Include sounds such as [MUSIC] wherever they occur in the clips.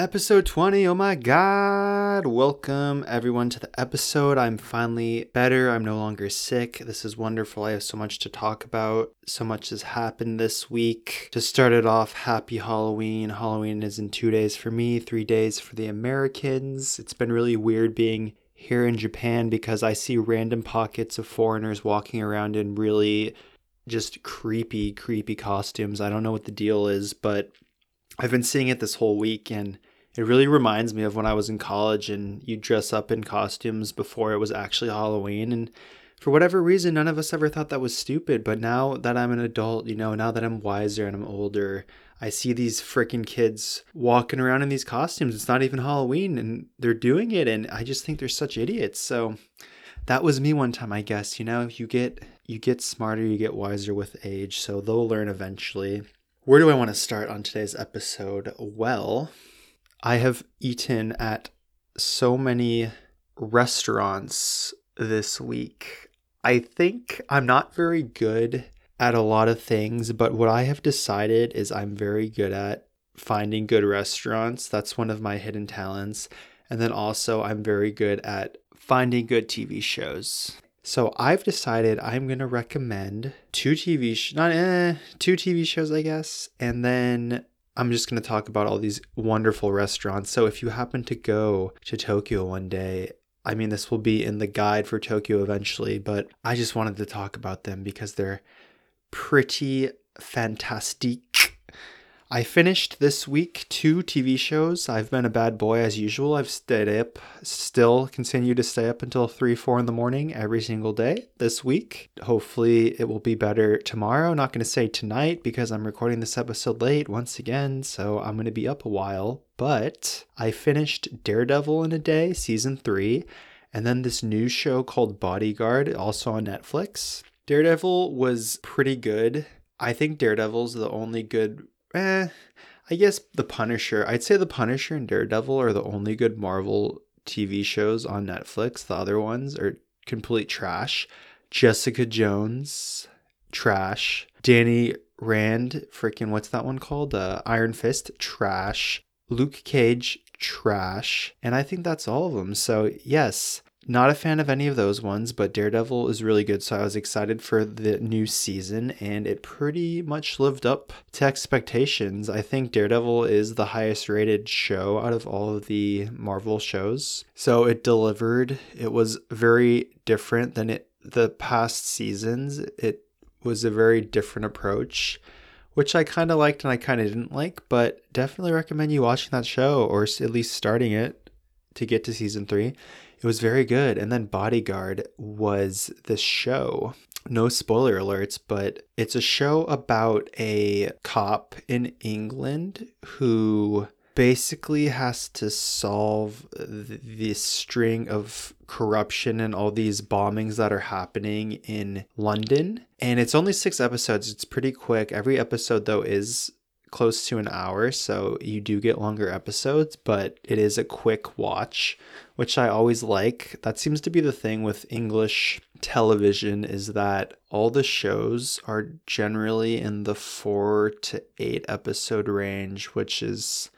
Episode 20. Oh my god. Welcome everyone to the episode. I'm finally better. I'm no longer sick. This is wonderful. I have so much to talk about. So much has happened this week. To start it off, happy Halloween. Halloween is in two days for me, three days for the Americans. It's been really weird being here in Japan because I see random pockets of foreigners walking around in really just creepy, creepy costumes. I don't know what the deal is, but I've been seeing it this whole week and it really reminds me of when I was in college and you dress up in costumes before it was actually Halloween. And for whatever reason, none of us ever thought that was stupid. But now that I'm an adult, you know, now that I'm wiser and I'm older, I see these freaking kids walking around in these costumes. It's not even Halloween and they're doing it. And I just think they're such idiots. So that was me one time, I guess. You know, you get you get smarter, you get wiser with age, so they'll learn eventually. Where do I want to start on today's episode? Well, I have eaten at so many restaurants this week. I think I'm not very good at a lot of things, but what I have decided is I'm very good at finding good restaurants. That's one of my hidden talents. And then also, I'm very good at finding good TV shows. So I've decided I'm gonna recommend two TV sh- not eh, two TV shows, I guess, and then I'm just going to talk about all these wonderful restaurants. So if you happen to go to Tokyo one day, I mean, this will be in the guide for Tokyo eventually, but I just wanted to talk about them because they're pretty fantastic. I finished this week two TV shows. I've been a bad boy as usual. I've stayed up, still continue to stay up until 3, 4 in the morning every single day this week. Hopefully, it will be better tomorrow. Not going to say tonight because I'm recording this episode late once again, so I'm going to be up a while. But I finished Daredevil in a day, season 3, and then this new show called Bodyguard, also on Netflix. Daredevil was pretty good. I think Daredevil's the only good eh, I guess The Punisher. I'd say The Punisher and Daredevil are the only good Marvel TV shows on Netflix. The other ones are complete trash. Jessica Jones, trash. Danny Rand, freaking what's that one called? Uh, Iron Fist, trash. Luke Cage, trash. And I think that's all of them. So, yes, not a fan of any of those ones, but Daredevil is really good, so I was excited for the new season, and it pretty much lived up to expectations. I think Daredevil is the highest rated show out of all of the Marvel shows, so it delivered. It was very different than it the past seasons. It was a very different approach which I kind of liked and I kind of didn't like, but definitely recommend you watching that show or at least starting it to get to season three. It was very good. And then Bodyguard was this show. No spoiler alerts, but it's a show about a cop in England who basically has to solve this string of corruption and all these bombings that are happening in London. And it's only six episodes, it's pretty quick. Every episode, though, is close to an hour, so you do get longer episodes, but it is a quick watch, which I always like. That seems to be the thing with English television is that all the shows are generally in the 4 to 8 episode range, which is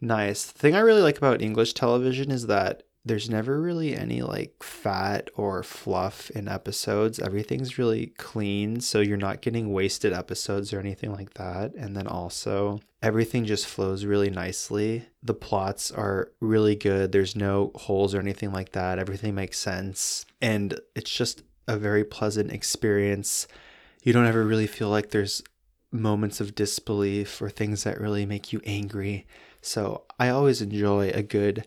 nice. The thing I really like about English television is that there's never really any like fat or fluff in episodes. Everything's really clean, so you're not getting wasted episodes or anything like that. And then also, everything just flows really nicely. The plots are really good. There's no holes or anything like that. Everything makes sense. And it's just a very pleasant experience. You don't ever really feel like there's moments of disbelief or things that really make you angry. So I always enjoy a good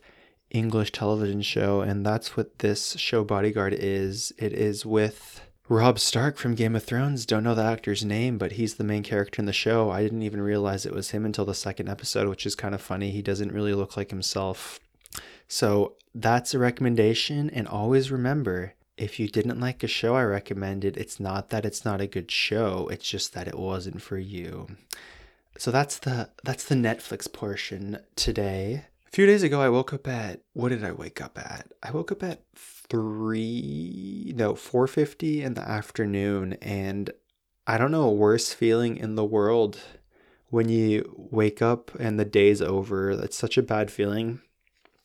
English television show, and that's what this show Bodyguard is. It is with Robb Stark from Game of Thrones. Don't know the actor's name, but he's the main character in the show. I didn't even realize it was him until the second episode, which is kind of funny. He doesn't really look like himself. So that's a recommendation, and always remember if you didn't like a show I recommended, it's not that it's not a good show, it's just that it wasn't for you. So that's the that's the Netflix portion today few days ago, I woke up at what did I wake up at? I woke up at three, no, four fifty in the afternoon, and I don't know a worse feeling in the world when you wake up and the day's over. It's such a bad feeling.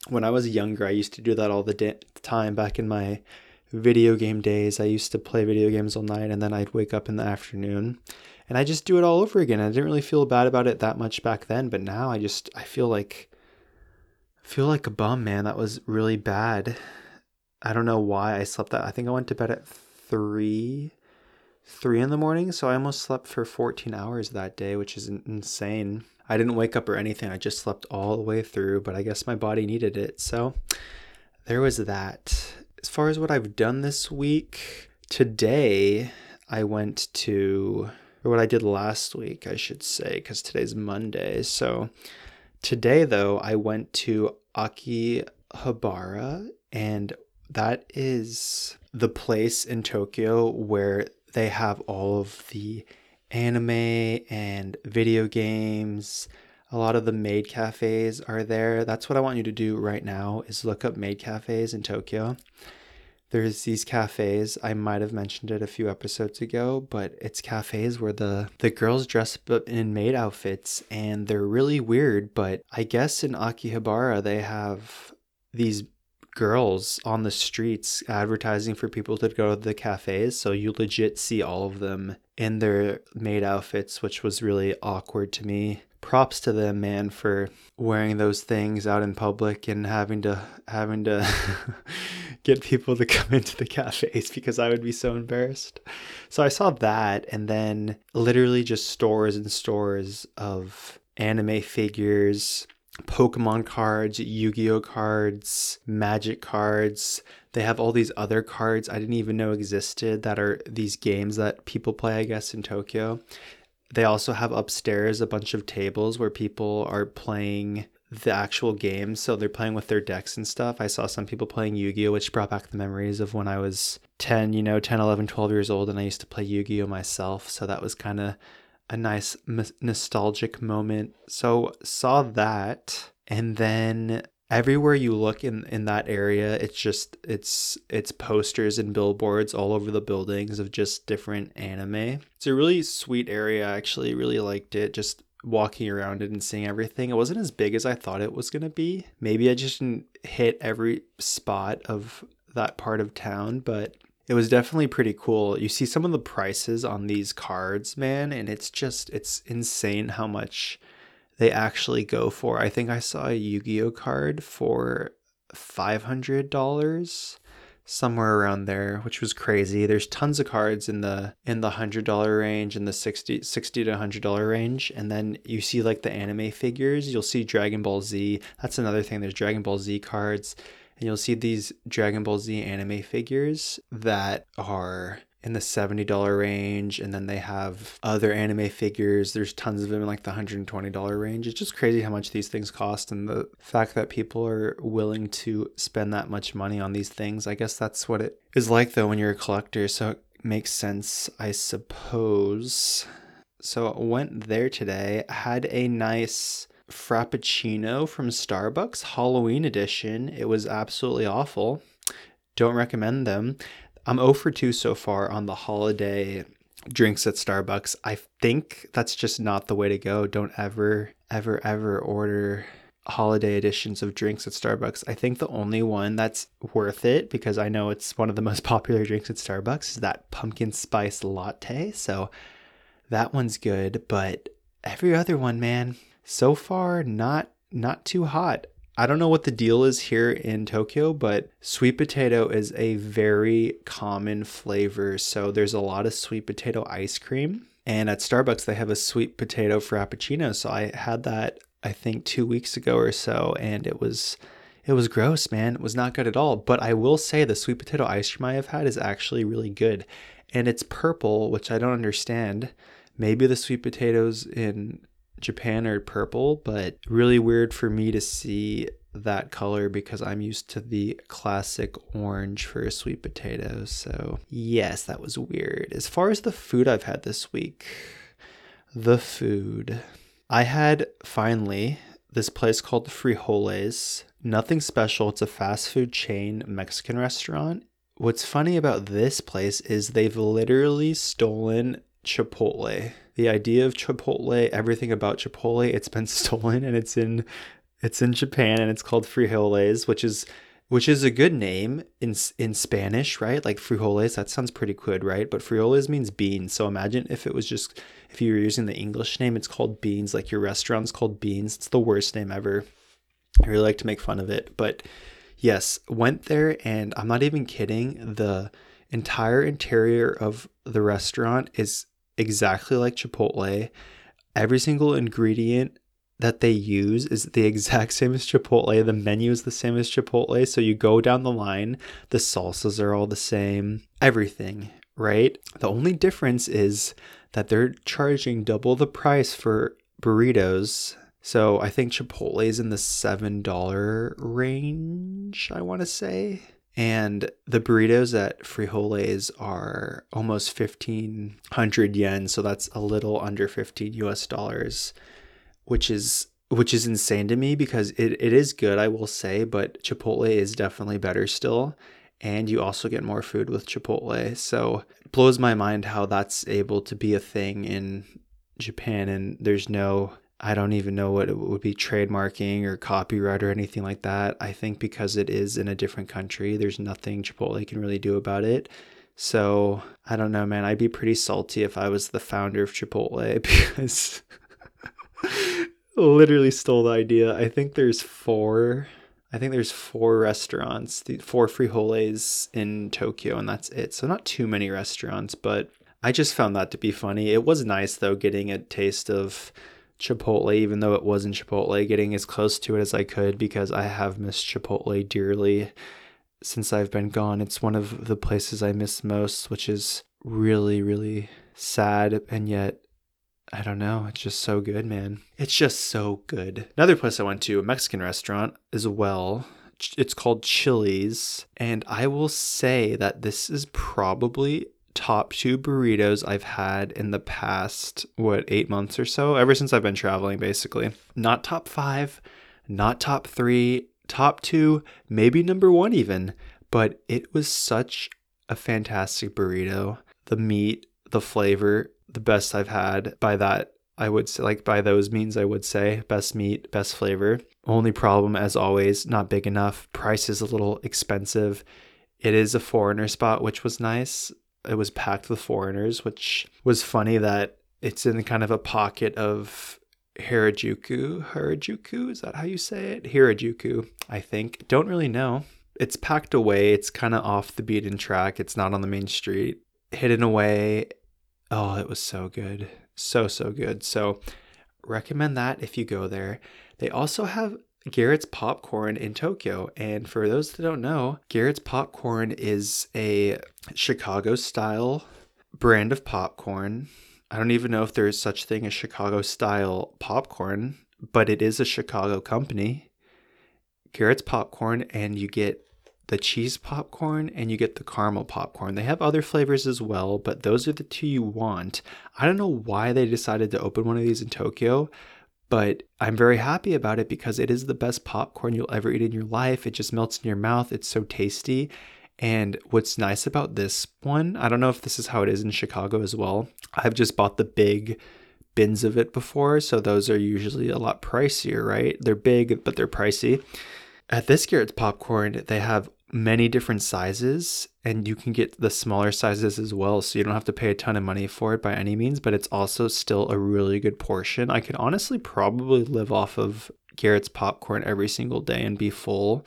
When I was younger, I used to do that all the day, time back in my video game days. I used to play video games all night and then I'd wake up in the afternoon and I just do it all over again. I didn't really feel bad about it that much back then, but now I just I feel like Feel like a bum, man. That was really bad. I don't know why I slept that. I think I went to bed at 3 3 in the morning, so I almost slept for 14 hours that day, which is insane. I didn't wake up or anything. I just slept all the way through, but I guess my body needed it. So there was that. As far as what I've done this week, today I went to, or what I did last week, I should say, because today's Monday. So today, though, I went to Akihabara, and that is the place in Tokyo where they have all of the anime and video games. A lot of the maid cafes are there. That's what I want you to do right now is look up maid cafes in Tokyo. There's these cafes. I might have mentioned it a few episodes ago, but it's cafes where the the girls dress up in maid outfits and they're really weird, but I guess in Akihabara they have these girls on the streets advertising for people to go to the cafes. So you legit see all of them in their maid outfits, which was really awkward to me. Props to them, man, for wearing those things out in public and having to having to [LAUGHS] get people to [LAUGHS] come into the cafes because I would be so embarrassed. So I saw that and then literally just stores and stores of anime figures, Pokemon cards, Yu Gi Oh cards, Magic cards. They have all these other cards I didn't even know existed that are these games that people play, I guess, in Tokyo. They also have upstairs a bunch of tables where people are playing the actual games. So they're playing with their decks and stuff. I saw some people playing Yu Gi Oh!, which brought back the memories of when I was 10, you know, 10, 11, 12 years old, and I used to play Yu Gi Oh! myself. So that was kind of a nice nostalgic moment. So saw that and then everywhere you look in in that area it's just it's it's posters and billboards all over the buildings of just different anime. It's a really sweet area. I actually really liked it just walking around it and seeing everything. It wasn't as big as I thought it was going to be. Maybe I just didn't hit every spot of that part of town, but it was definitely pretty cool. You see some of the prices on these cards, man, and it's just it's insane how much they actually go for. I think I saw a Yu-Gi-Oh card for $500 somewhere around there, which was crazy. There's tons of cards in the in the $100 range and the 60 60 to $100 range, and then you see like the anime figures. You'll see Dragon Ball Z. That's another thing. There's Dragon Ball Z cards and you'll see these Dragon Ball Z anime figures that are in the $70 range and then they have other anime figures there's tons of them in like the $120 range it's just crazy how much these things cost and the fact that people are willing to spend that much money on these things i guess that's what it is like though when you're a collector so it makes sense i suppose so I went there today had a nice Frappuccino from Starbucks, Halloween edition. It was absolutely awful. Don't recommend them. I'm 0 for 2 so far on the holiday drinks at Starbucks. I think that's just not the way to go. Don't ever, ever, ever order holiday editions of drinks at Starbucks. I think the only one that's worth it because I know it's one of the most [LAUGHS] popular drinks at Starbucks is that pumpkin spice latte. So that one's good, but every other one, man, so far not not too hot. I don't know what the deal is here in Tokyo, but sweet potato is a very common flavor. So there's a lot of sweet potato ice cream. And at Starbucks, they have a sweet potato frappuccino. So I had that, I think, two weeks ago or so, and it was. It was gross, man. It was not good at all. But I will say the sweet potato ice cream I have had is actually really good. And it's purple, which I don't understand. Maybe the sweet potatoes in Japan are purple, but really weird for me to see that color because I'm used to the classic orange for a sweet potato. So, yes, that was weird. As far as the food I've had this week, the food. I had finally this place called Frijoles. Nothing special. It's a fast food chain Mexican restaurant. What's funny about this place is they've literally stolen Chipotle the idea of Chipotle, everything about Chipotle, it's been [LAUGHS] stolen and it's in it's in Japan and it's called frijoles, which is which is a good name in in Spanish, right? Like frijoles, that sounds pretty good, right? But frijoles means beans. So imagine if it was just if you were using the English name, it's called beans. Like your restaurant's called beans. It's the worst name ever. I really like to make fun of it, but yes, went there and I'm not even kidding. The entire interior of the restaurant is exactly like Chipotle. Every single ingredient that they use is the [LAUGHS] exact same as Chipotle. The menu is the same as Chipotle. So you go down the line, the salsas are all the same, everything, right? The only difference is that they're charging double the price for burritos. So I think Chipotle is in the $7 range, I want to say. And the burritos at Frijoles are almost 1500 yen. So that's a little under 15 US dollars which is which is insane to me because it, it is good, I will say, but Chipotle is definitely better still. And you also get more food with Chipotle. So it blows my mind how that's able to be a thing in Japan. And there's no, I don't even know what it would be trademarking or copyright or anything like that. I think because it is in a different country, there's nothing Chipotle can really do about it. So I don't know, man. I'd be pretty salty if I was the founder of Chipotle [LAUGHS] because literally stole the idea. I think there's four. I think there's four restaurants, the four frijoles in Tokyo, and that's it. So not too many restaurants, but I just found that to be funny. It was nice though, getting a taste of Chipotle, even though it wasn't Chipotle, getting as close to it as I could because I have missed Chipotle dearly since I've been gone. It's one of the places I miss most, which is really, really sad and yet I don't know. It's just so good, man. It's just so good. Another place I went to, a Mexican restaurant as well. It's called Chili's. And I will say that this is probably top two burritos I've had in the past, what, eight months or so, ever since I've been traveling, basically. Not top five, not top three, top two, maybe number one even. But it was such a fantastic burrito. The meat, the flavor, the best I've had. By that, I would say, like, by those means, I would say best meat, best flavor. Only problem, as always, not big enough. Price is a little expensive. It is a foreigner spot, which was nice. It was packed with foreigners, which was funny that it's in kind of a pocket of Harajuku. Harajuku, is that how you say it? Harajuku, I think. Don't really know. It's packed away. It's kind of off the beaten track. It's not on the main street. Hidden away Oh, it was so good. So, so good. So, recommend that if you go there. They also have Garrett's Popcorn in Tokyo. And for those that don't know, Garrett's Popcorn is a Chicago style brand of popcorn. I don't even know if there is such thing as Chicago style popcorn, but it is a Chicago company. Garrett's Popcorn, and you get the cheese popcorn and you get the caramel popcorn. They have other flavors as well, but those are the two you want. I don't know why they decided to open one of these in Tokyo, but I'm very happy about it because it is the best popcorn you'll ever eat in your life. It just melts in your mouth. It's so tasty. And what's nice about this one, I don't know if this is how it is in Chicago as well. I've just bought the big bins of it before, so those are usually a lot pricier, right? They're big, but they're pricey. At this Garrett's popcorn, they have many different sizes and you can get the smaller sizes as well so you don't have to pay a ton of money for it by any means but it's also still a really good portion. I could honestly probably live off of garrett's popcorn every single day and be full.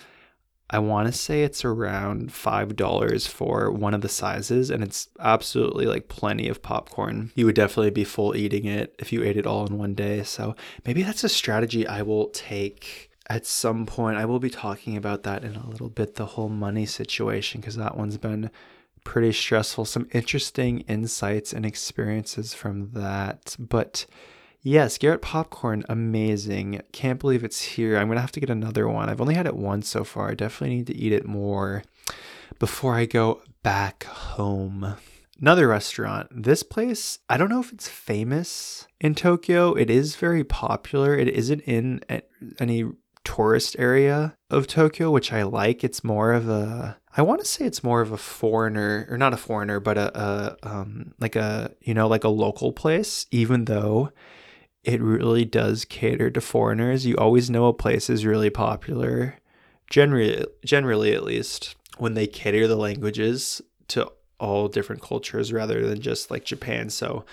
I want to say it's around five dollars for one of the sizes and it's absolutely like plenty of popcorn. You would definitely be full eating it if you ate it all in one day so maybe that's a strategy i will take at some point I will be talking about that in a little bit the whole money situation because that one's been pretty stressful. Some interesting insights and experiences from that. But yes Garrett popcorn amazing. Can't believe it's here. I'm going to have to get another one. I've only had it once so far. I definitely need to eat it more before I go back home. Another restaurant. This place, I don't know if it's famous in Tokyo. It is very popular. It isn't in any tourist area of Tokyo, which I like. It's more of a I want to say it's more of a foreigner or not a foreigner, but a, a um like a you know like a local place. Even though it really does cater to foreigners, you always know a place is really popular. Generally, generally at least when they cater the languages to all different cultures rather than just like Japan. So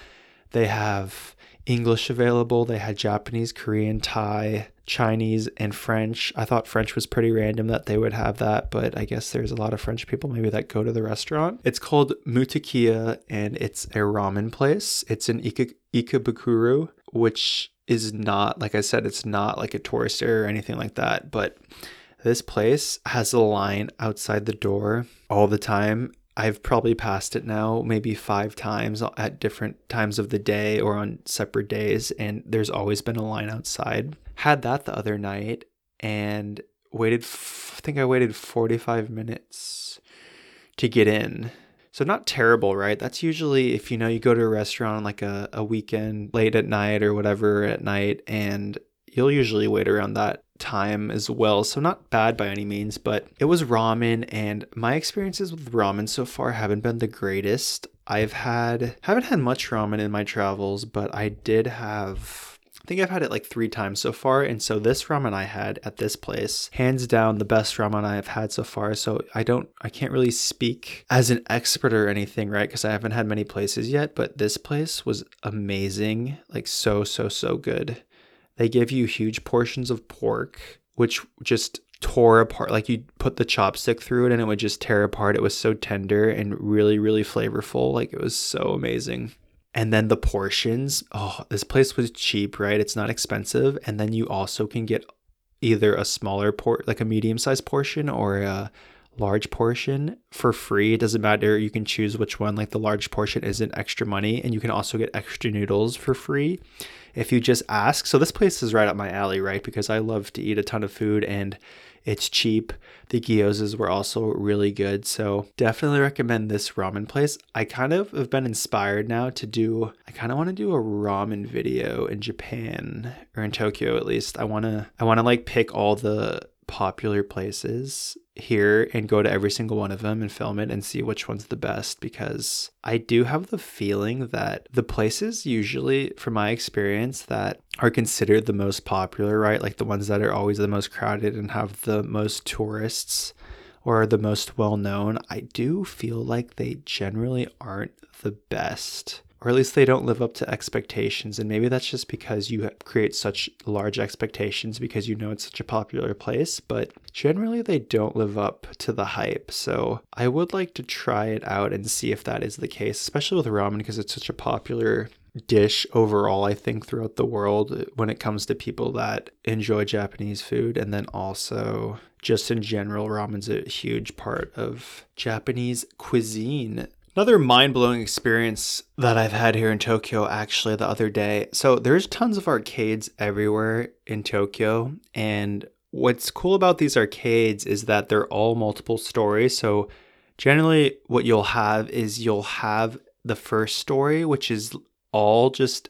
they have English available. They had Japanese, Korean, Thai, Chinese, and French. I thought French was pretty random that they would have that, but I guess there's a lot of French people maybe that go to the restaurant. It's called Mutekiya and it's a ramen place. It's in Ika- Ikebukuro, which is not, like I said, it's not like a tourist area or anything like that, but this place has a line outside the door all the time I've probably passed it now maybe five times at different times of the day or on separate days, and there's always been a line outside. Had that the other night and waited, f- I think I waited 45 minutes to get in. So, not terrible, right? That's usually if you know you go to a restaurant like a, a weekend late at night or whatever at night, and you'll usually wait around that time as well. So not bad by any means, but it was ramen and my experiences with ramen so far haven't been the greatest. I've had haven't had much ramen in my travels, but I did have I think I've had it like three times so far. And so this ramen I had at this place, hands down the best ramen I have had so far. So I don't, I can't really speak as an expert or anything, right? Because I haven't had many places yet. But this place was amazing. Like so, so, so good. They give you huge portions of pork, which just tore apart. Like you put the chopstick through it and it would just tear apart. It was so tender and really, really flavorful. Like it was so amazing. And then the portions, oh, this place was cheap, right? It's not expensive. And then you also can get either a smaller port, like a medium sized portion, or a large portion for free. It doesn't matter. You can choose which one. Like the large portion isn't extra money, and you can also get extra noodles for free if you just ask. So this place is right up my alley, right? Because I love to eat a ton of food and it's cheap. The gyozas were also really good. So definitely recommend this ramen place. I kind of have been inspired now to do I kind of want to do a ramen video in Japan or in Tokyo at least. I want to I want to like pick all the popular places here and go to every single one of them and film it and see which one's the best because I do have the feeling that the places usually from my experience that are considered the most popular, right? Like the ones that are always the most crowded and have the most tourists or the most well known, I do feel like they generally aren't the best or at least they don't live up to expectations. And maybe that's just because you create such large expectations because you know it's such a popular place, but generally they don't live up to the hype. So I would like to try it out and see if that is the case, especially with ramen because it's such a popular dish overall, I think, throughout the world when it comes to people that enjoy Japanese food. And then also, just in general, ramen's a huge part of Japanese cuisine. Another mind blowing experience that I've had here in Tokyo actually the other day. So there's tons of arcades everywhere in Tokyo. And what's cool about these arcades is that they're all multiple stories. So generally, what you'll have is you'll have the first story, which is all just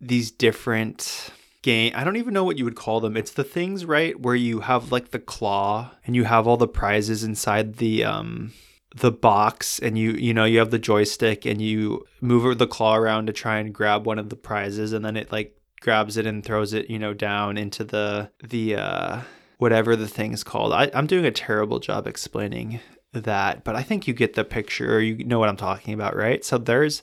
these different game i don't even know what you would call them it's the things right where you have like the claw and you have all the prizes inside the um the box and you you know you have the joystick and you move the claw around to try and grab one of the prizes and then it like grabs it and throws it you know down into the the uh whatever the thing's called. I, i'm doing a terrible job explaining that but i think you get the picture or you know what i'm talking about right? So there's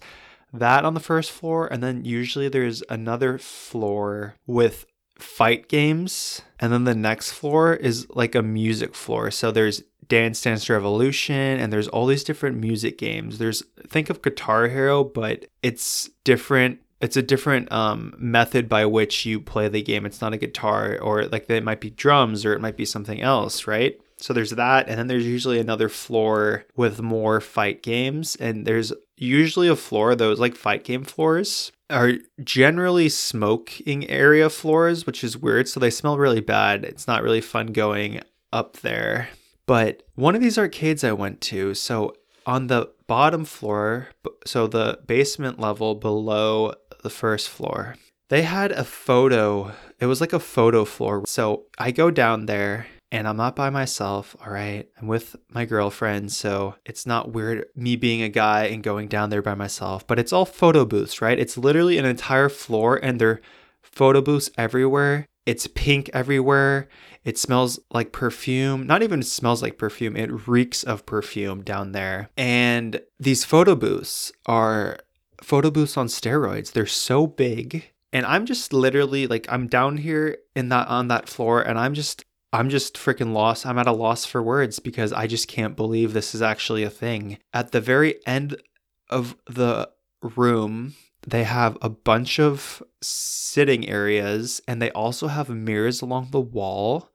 that on the first floor and then usually there's another floor with fight games and then the next floor is like a music floor. So there's Dance Dance Revolution, and there's all these different music games. There's think of Guitar Hero, but it's different. It's a different um, method by which you play the game. It's not a guitar, or like it might be drums, or it might be something else, right? So there's that, and then there's usually another floor with more fight games, and there's usually a floor those like fight game floors are generally smoking area floors, which is weird. So they smell really bad. It's not really fun going up there. But one of these arcades I went to, so on the bottom floor, so the basement level below the first floor, they had a photo it was like a photo floor. So I go down there and I'm not by myself, all right? I'm with my girlfriend, so it's not weird me being a guy and going down there by myself, but it's all photo booths, right? It's literally an entire floor and there are photo booths everywhere. It's pink everywhere. It smells like perfume. Not even smells like perfume, it reeks of perfume down there. And these photo booths are photo booths on steroids. They're so big. And I'm just literally like I'm down here in that on that floor and I'm just I'm just freaking lost. I'm at a loss for words because I just can't believe this is actually a thing. At the very end of the room, they have a bunch of sitting areas and they also have mirrors along the wall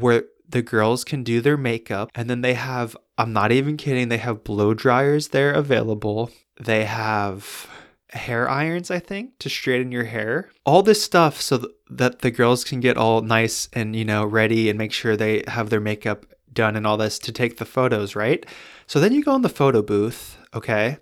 where the girls can do their makeup. And then they have, I'm not even kidding, they have blow dryers there available. They have hair irons, I think, to straighten your hair. All this stuff so th- that the girls can get all nice and, you know, ready and make sure they have their makeup done and all this to take the photos, right? So then you go in the photo booth, okay?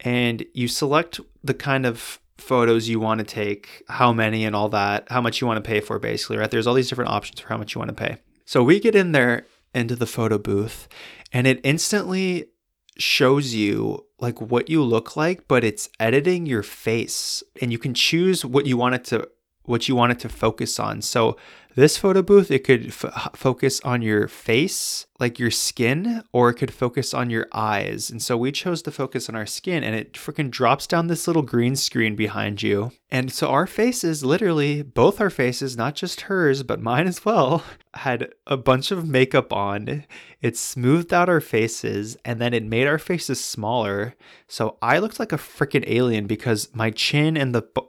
And you select the kind of photos you want to take, how many and all that, how much you want to pay for basically, right? There's all these different options for how much you want to pay. So we get in there into the photo booth and it instantly shows you like what you look like, but it's editing your face and you can choose what you want it to what you want it to focus on. So this photo booth, it could f- focus on your face, like your skin, or it could focus on your eyes. And so we chose to focus on our skin, and it freaking drops down this little green screen behind you. And so our faces, literally, both our faces, not just hers, but mine as well, [LAUGHS] had a bunch of makeup on. It smoothed out our faces, and then it made our faces smaller. So I looked like a freaking alien because my chin and the b-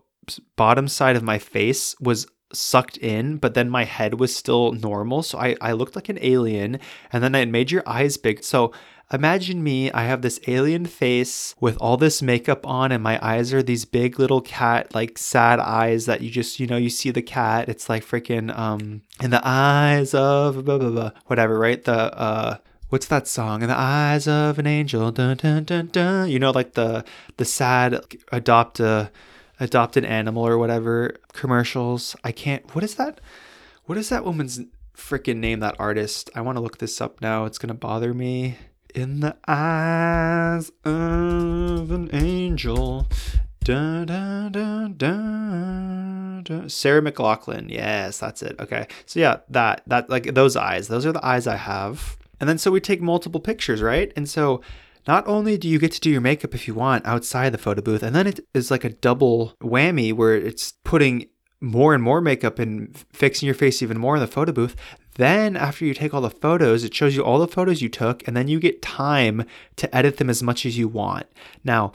bottom side of my face was sucked in, but then my head was still normal. So I, I looked like an alien. And then I made your eyes big. So imagine me, I have this alien face with all this makeup on, and my eyes are these big little cat, like sad eyes that you just, you know, you see the cat. It's like freaking, um, in the eyes of blah, blah, blah, whatever, right? The, uh, what's that song in the eyes of an angel dun, dun, dun, dun. you know like the the sad adopt a adopt an animal or whatever commercials. I can't. What is that? What is that woman's freaking name? That artist. I want to look this up now. It's gonna bother me. In the eyes of an angel. Da, da, da, da, da. Sarah McLachlan. Yes, that's it. Okay. So yeah, that that like those eyes. Those are the eyes I have. And then so we take multiple pictures, right? And so not only do you get to do your makeup if you want outside the photo booth, and then it is like a double whammy where it's putting more and more makeup and fixing your face even more in the photo booth. Then, after you take all the photos, it shows you all the photos you took, and then you get time to edit them as much as you want. Now,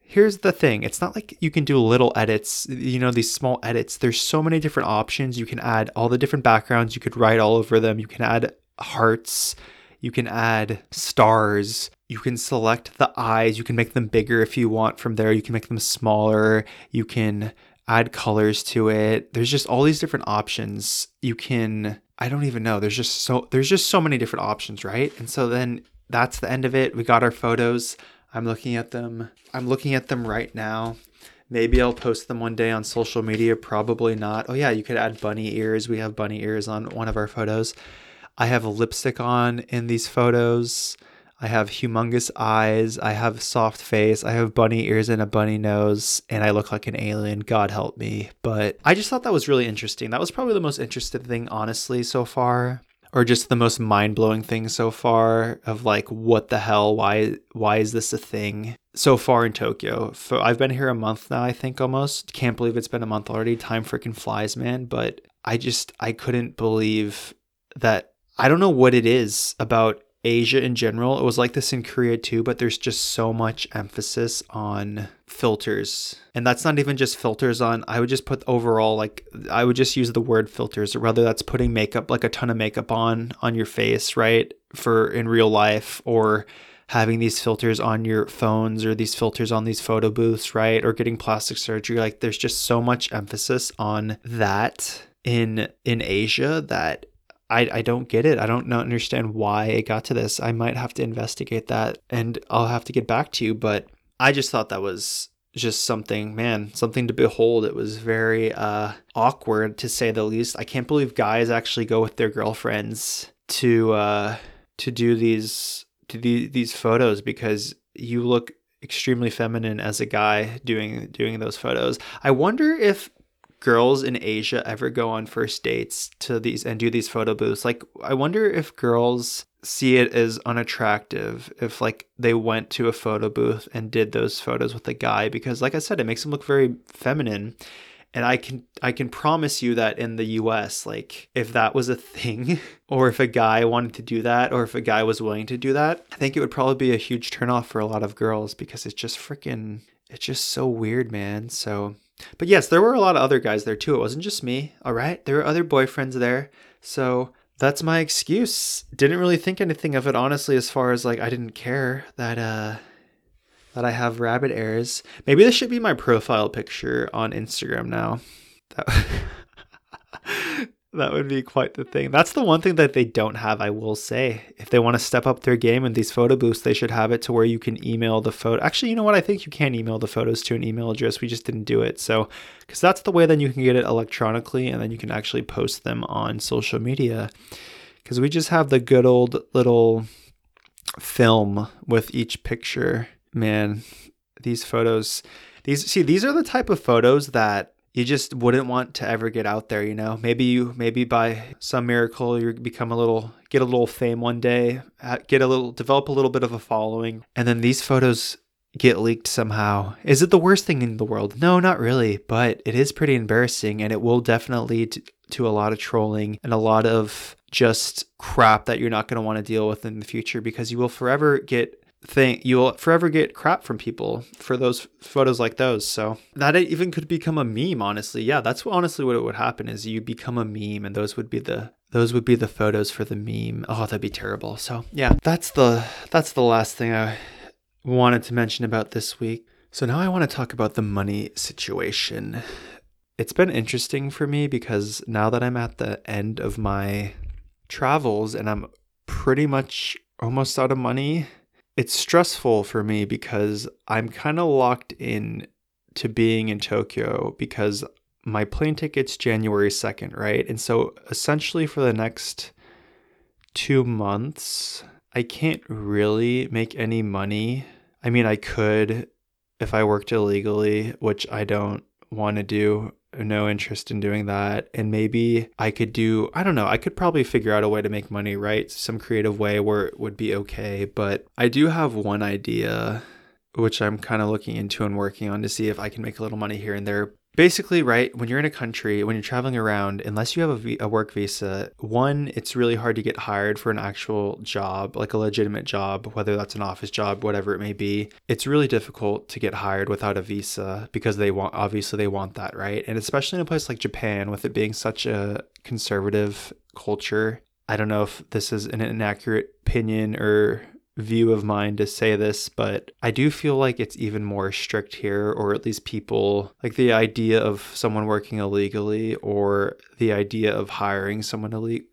here's the thing it's not like you can do little edits, you know, these small edits. There's so many different options. You can add all the different backgrounds, you could write all over them, you can add hearts, you can add stars. You can select the eyes. You can make them bigger if you want from there. You can make them smaller. You can add colors to it. There's just all these different options. You can I don't even know. There's just so there's just so many different options, right? And so then that's the end of it. We got our photos. I'm looking at them. I'm looking at them right now. Maybe I'll post them one day on social media. Probably not. Oh, yeah, you could add bunny ears. We have bunny ears on one of our photos. I have a lipstick on in these photos. I have humongous eyes. I have soft face. I have bunny ears and a bunny nose, and I look like an alien. God help me. But I just thought that was really interesting. That was probably the most interesting thing, honestly, so far. Or just the most mind blowing thing so far of like, what the hell? Why, why is this a thing so far in Tokyo? For, I've been here a month now, I think almost. Can't believe it's been a month already. Time freaking flies, man. But I just, I couldn't believe that I don't know what it is about Asia in general. It was like this in Korea too, but there's just so much emphasis on filters. And that's not even just filters on, I would just put overall, like, I would just use the word filters, rather, that's putting makeup, like a ton of makeup on, on your face, right? For in real life, or having these filters on your phones or these filters on these photo booths, right? Or getting plastic surgery. Like, there's just so much emphasis on that in in Asia that I, I don't get it. I don't know, understand why it got to this. I might have to investigate that and I'll have to get back to you. But I just thought that was just something, man, something to behold. It was very uh, awkward to say the least. I can't believe guys actually go with their girlfriends to uh, to do these to the, these photos because you look extremely feminine as a guy doing doing those photos. I wonder if girls in Asia ever go on first dates to these and do these photo booths. Like I wonder if girls see it as unattractive if like they went to a photo booth and did those photos with a guy because like I said it makes them look very feminine and I can I can promise you that in the US like if that was a thing [LAUGHS] or if a guy wanted to do that or if a guy was willing to do that I think it would probably be a huge turnoff for a lot of girls because it's just freaking it's just so weird man so but yes there were a lot of other guys there too it wasn't just me all right there were other boyfriends there so that's my excuse. Didn't really think anything of it honestly as far as like I didn't care that uh that I have rabbit ears. Maybe this should be my profile picture on Instagram now. That [LAUGHS] that would be quite the thing. That's the one thing that they don't have, I will say. If they want to step up their game in these photo booths, they should have it to where you can email the photo. Actually, you know what? I think you can email the photos to an email address. We just didn't do it. So, because that's the way then you can get it electronically and then you can actually post them on social media. Because we just have the good old little film with each picture. Man, these photos, these, see, these are the type of photos that you just wouldn't want to ever get out there, you know. Maybe you maybe by some miracle you become a little get a little fame one day, uh, get a little develop a little bit of a following, and then these photos get leaked somehow. Is it the worst thing in the world? No, not really, but it is pretty embarrassing and it will definitely lead to, to a lot of trolling and a lot of just crap that you're not going to want to deal with in the future because you will forever get thing you'll forever get crap from people for those photos like those. So that even could become a meme honestly. Yeah that's honestly what it would happen is you become a meme and those would be the those would be the photos for the meme. Oh that'd be terrible. So yeah that's the that's the last thing i wanted to mention about this week. So now i want to talk about the money situation. It's been interesting for me because now that i'm at the end of my travels and i'm pretty much almost out of money it's stressful for me because I'm kind of locked in to being in Tokyo because my plane ticket's January 2nd, right? And so essentially for the next 2 months, I can't really make any money. I mean, I could if I worked illegally, which I don't want to do no interest in doing that. And maybe I could do, I don't know, I could probably figure out a way to make money, right? Some creative way where it would be okay. But I do have one idea, which I'm kind of looking into and working on to see if I can make a little money here and there basically right when you're in a country when you're traveling around unless you have a, a, work visa one it's really hard to get hired for an actual job like a legitimate job whether that's an office job whatever it may be. It's really difficult to get hired without a visa because they want obviously they want that right? And especially in a place like japan with it being such a conservative culture I don't know if this is an inaccurate opinion or view of mine to say this, but I do feel like it's even more strict here, or at least people like the idea of someone working illegally or the idea of hiring someone illegally.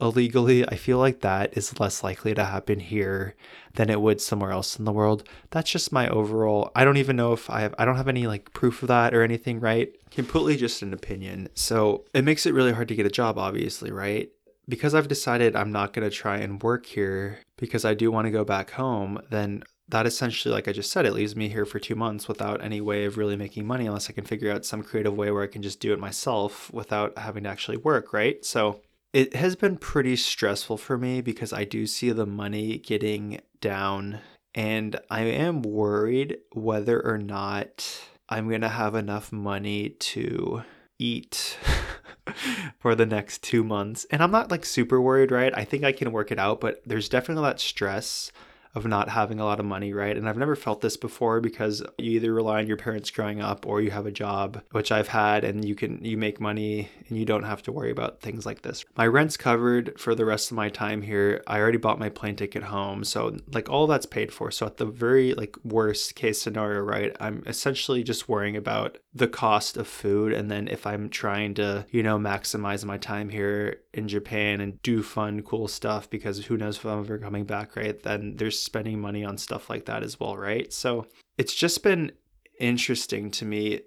Illegally, I feel like that is less likely to happen here than it would somewhere else in the world. That's just my overall. I don't even know if I have. I don't have any like proof of that or anything. Right? Completely just an opinion. So it makes it really hard to get a job. Obviously, right? Because I've decided I'm not going to try and work here because I do want to go back home, then that essentially, like I just said, it leaves me here for two months without any way of really making money unless I can figure out some creative way where I can just do it myself without having to actually work, right? So it has been pretty stressful for me because I do see the money getting down and I am worried whether or not I'm going to have enough money to eat [LAUGHS] [LAUGHS] for the next two months. And I'm not like super worried, right? I think I can work it out, but there's definitely that stress of not having a lot of money, right? And I've never felt this before because you either rely on your parents growing up or you have a job, which I've had, and you can you make money and you don't have to worry about things like this. My rent's covered for the rest of my time here. I already bought my plane ticket home, so like all that's paid for. So at the very like worst case scenario, right, I'm essentially just worrying about the cost of food and then if I'm trying to, you know, maximize my time here in Japan and do fun cool stuff because who knows if I'm ever coming back, right? Then there's spending money on stuff like that as well, right? So it's just been interesting to me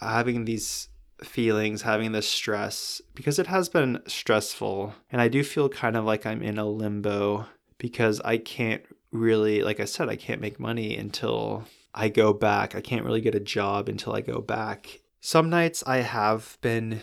having these feelings, having this stress, because it has been stressful. And I do feel kind of like I'm in a limbo because I can't really, like I said, I can't make money until I go back. I can't really get a job until I go back. Some nights I have been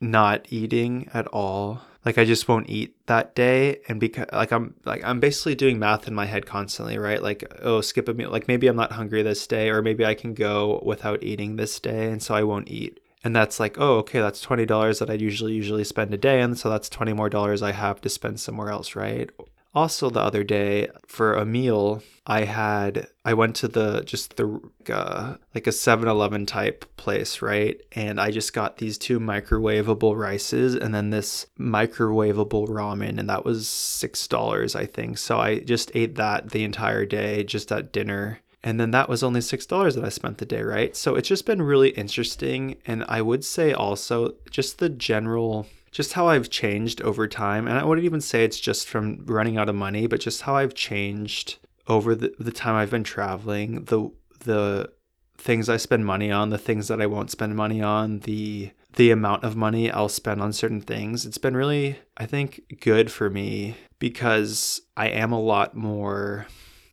not eating at all. Like I just won't eat that day and because like I'm like I'm basically doing math in my head constantly, right? Like oh, skip a meal. Like maybe I'm not hungry this day or maybe I can go without eating this day and so I won't eat and that's like oh okay that's $20 that i usually usually spend a day and so that's 20 more dollars i have to spend somewhere else right also the other day for a meal i had i went to the just the uh, like a 7-eleven type place right? And i just got these two microwavable rices and then this microwavable ramen and that was six dollars i think. So i just ate that the entire day just at dinner and then that was only $6 that I spent the day, right? So it's just been really interesting. And I would say also just the general, just how I've changed over time. And I wouldn't even say it's just from running out of money, but just how I've changed over the, the time I've been traveling, the, the, things I spend money on, the things that I won't spend money on, the the amount of money I'll spend on certain things. It's been really I think good for me because I am a lot more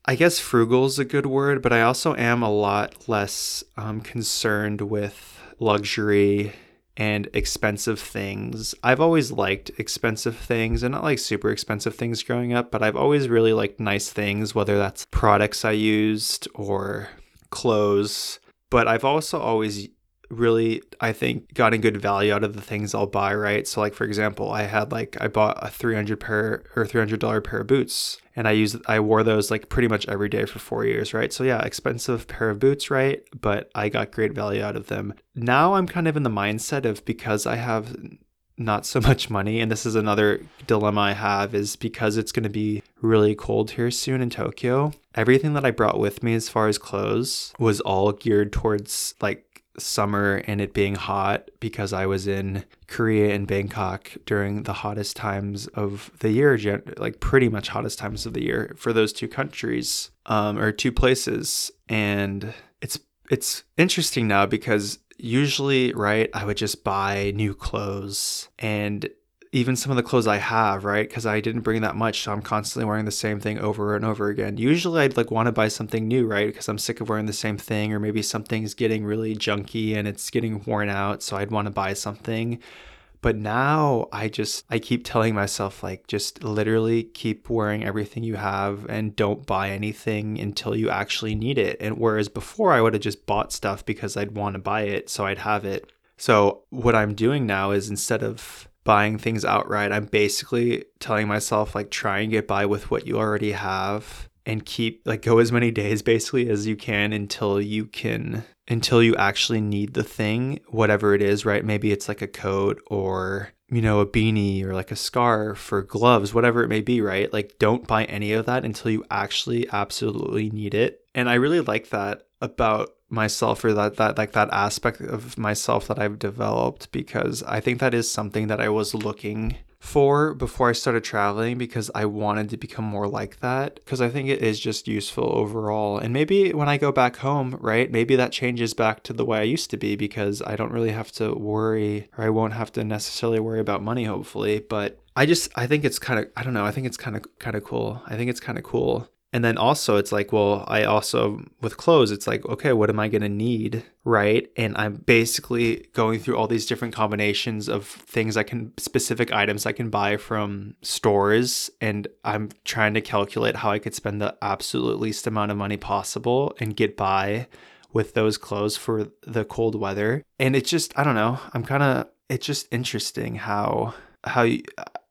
I guess frugal is a good word, but I also am a lot less um, concerned with luxury and expensive things. I've always liked expensive things and not like super expensive things growing up, but I've always really liked nice things, whether that's products I used or clothes. But I've also always really I think gotten good value out of the things I'll buy, right? So like for example, I had like I bought a 300 pair or $300 pair of boots and I used I wore those like pretty much every day for 4 years, right? So yeah, expensive pair of boots, right? But I got great value out of them. Now I'm kind of in the mindset of because I have not so [LAUGHS] much money and this is another dilemma I have is because it's going to be really cold here soon in Tokyo. Everything that I brought with me as far as clothes was all geared towards like summer and it being hot because I was in Korea and Bangkok during the hottest times of the year, like pretty much hottest times of the year for those two countries um, or two places. And it's it's interesting now because usually, right, I would just buy new clothes and even some of the clothes I have, right? Because I didn't bring that much, so I'm constantly wearing the same thing over and over again. Usually, I'd like want to buy something new, right? Because I'm sick of wearing the same thing, or maybe something's getting really junky and it's getting worn out, so I'd want to buy something. But now I just I keep telling myself like just literally keep wearing everything you have and don't buy anything until you actually need it. And whereas before I would have just bought stuff because I'd want to buy it, so I'd have it. So what I'm doing now is instead of buying things outright. I'm basically telling myself like try and get by with what you already have and keep like go as many days basically as you can until you can until you actually need the thing, whatever it is, right? Maybe it's like a coat or you know, a beanie or like a scarf or gloves, whatever it may be, right? Like, don't buy any of that until you actually absolutely need it. And I really like that about myself or that that like that aspect of myself that I've developed because I think that is something that I was looking for before I started traveling because I wanted to become more like that because I think it is just useful overall. And maybe when I go back home, right? Maybe that changes back to the way I used to be because I don't really have to worry or I won't have to necessarily worry about money hopefully, but I just I think it's kind of I don't know, I think it's kind of kind of cool. I think it's kind of cool and then also it's like well i also with clothes it's like okay what am i going to need right? And i'm basically going through all these different combinations of things i can specific items i can buy from stores and i'm trying to calculate how i could spend the absolute least amount of money possible and get by with those clothes for the cold weather. And it's just i don't know i'm kind of it's just interesting how how you,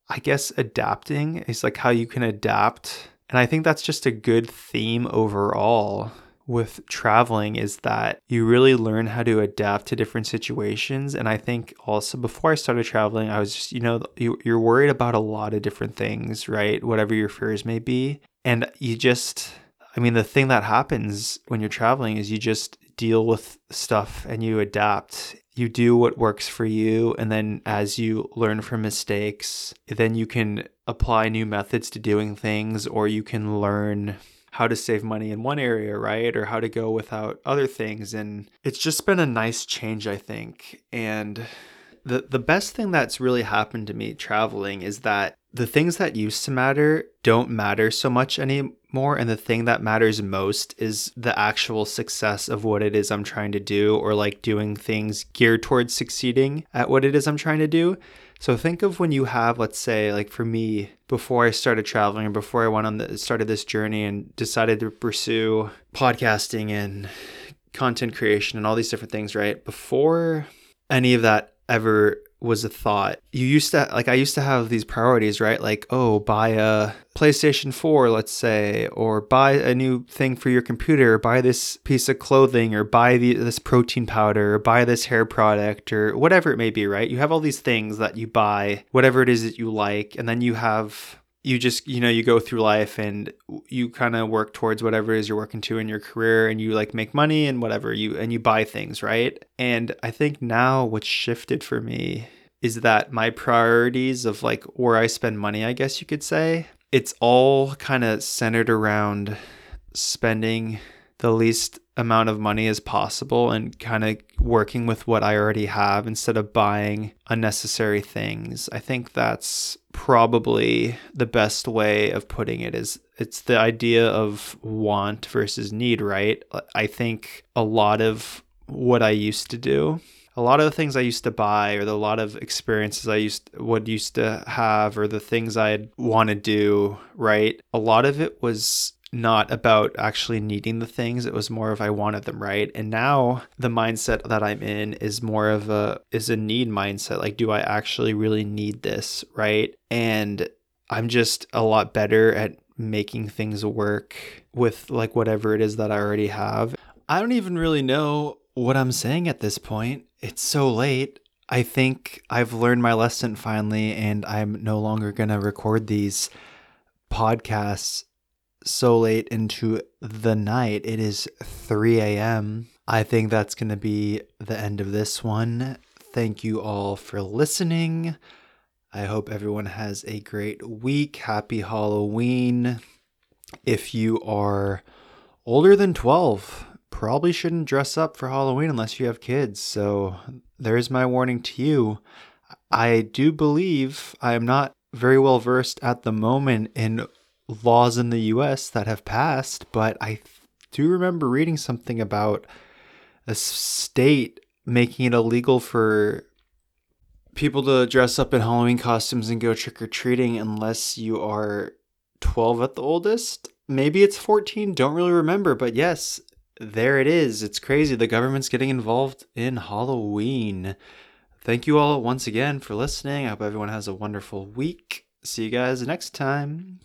i guess adapting is like how you can adapt and I think that's just a good theme overall with traveling is that you really learn how to adapt to different situations. And I think also before I started traveling, I was just, you know, you're worried about a lot of different things, right? Whatever your fears may be. And you just, I mean, the thing that happens when you're traveling is you just deal with stuff and you adapt you do what works for you and then as you learn from mistakes then you can apply new methods to doing things or you can learn how to save money in one area, right? Or how to go without other things. And it's just been a nice change, I think. And the the best thing that's really happened to me traveling is that the things that used to matter don't matter so much anymore and the thing that matters most is the actual success of what it is I'm trying to do or like doing things geared towards succeeding at what it is I'm trying to do. So think of when you have let's say like for me before I started traveling or before I went on the started this journey and decided to pursue podcasting and content creation and all these different things, right? Before any of that ever was a thought. You used to like I used to have these priorities, right? Like, oh, buy a PlayStation 4, let's say, or buy a new thing for your computer, buy this piece of clothing or buy the, this protein powder, or buy this hair product or whatever it may be, right? You have all these things that you buy, whatever it is that you like, and then you have you just you know you go through life and you kind of work towards whatever it is you're working to in your career and you like make money and whatever you and you buy things right? And i think now what's shifted for me is that my priorities of like where i spend money i guess you could say it's all kind of centered around spending the least amount of money as possible and kind of working with what I already have instead of buying unnecessary things. I think that's probably the best way of putting it is it's the idea of want versus need, right? I think a lot of what I used to do a lot of the things I used to buy or the, lot of experiences I used would used to have or the things I'd want to do, right? A lot of it was not about actually needing the things it was more of i wanted them right. And now the mindset that i'm in is more of a is a need mindset like do i actually really need this right? And i'm just a lot better at making things work with like whatever it is that i already have. I don't even really know what i'm saying at this point. It's so late. I think i've learned my lesson finally and i'm no longer going to record these podcasts so late into the night. It is 3 a.m. I think that's going to be the end of this one. Thank you all for listening. I hope everyone has a great week. Happy Halloween. If you are older than 12, probably shouldn't dress up for Halloween unless you have kids. So there's my warning to you. I do believe I am not very well versed at the moment in laws in the US that have passed, but I do remember reading something about a state making it illegal for people to dress up in Halloween costumes and go trick or treating unless you are 12 at the oldest. Maybe it's 14, don't really remember, but yes, there it is. It's crazy. The government's getting involved in Halloween. Thank you all once again for listening. I hope everyone has a wonderful week. See you guys next time.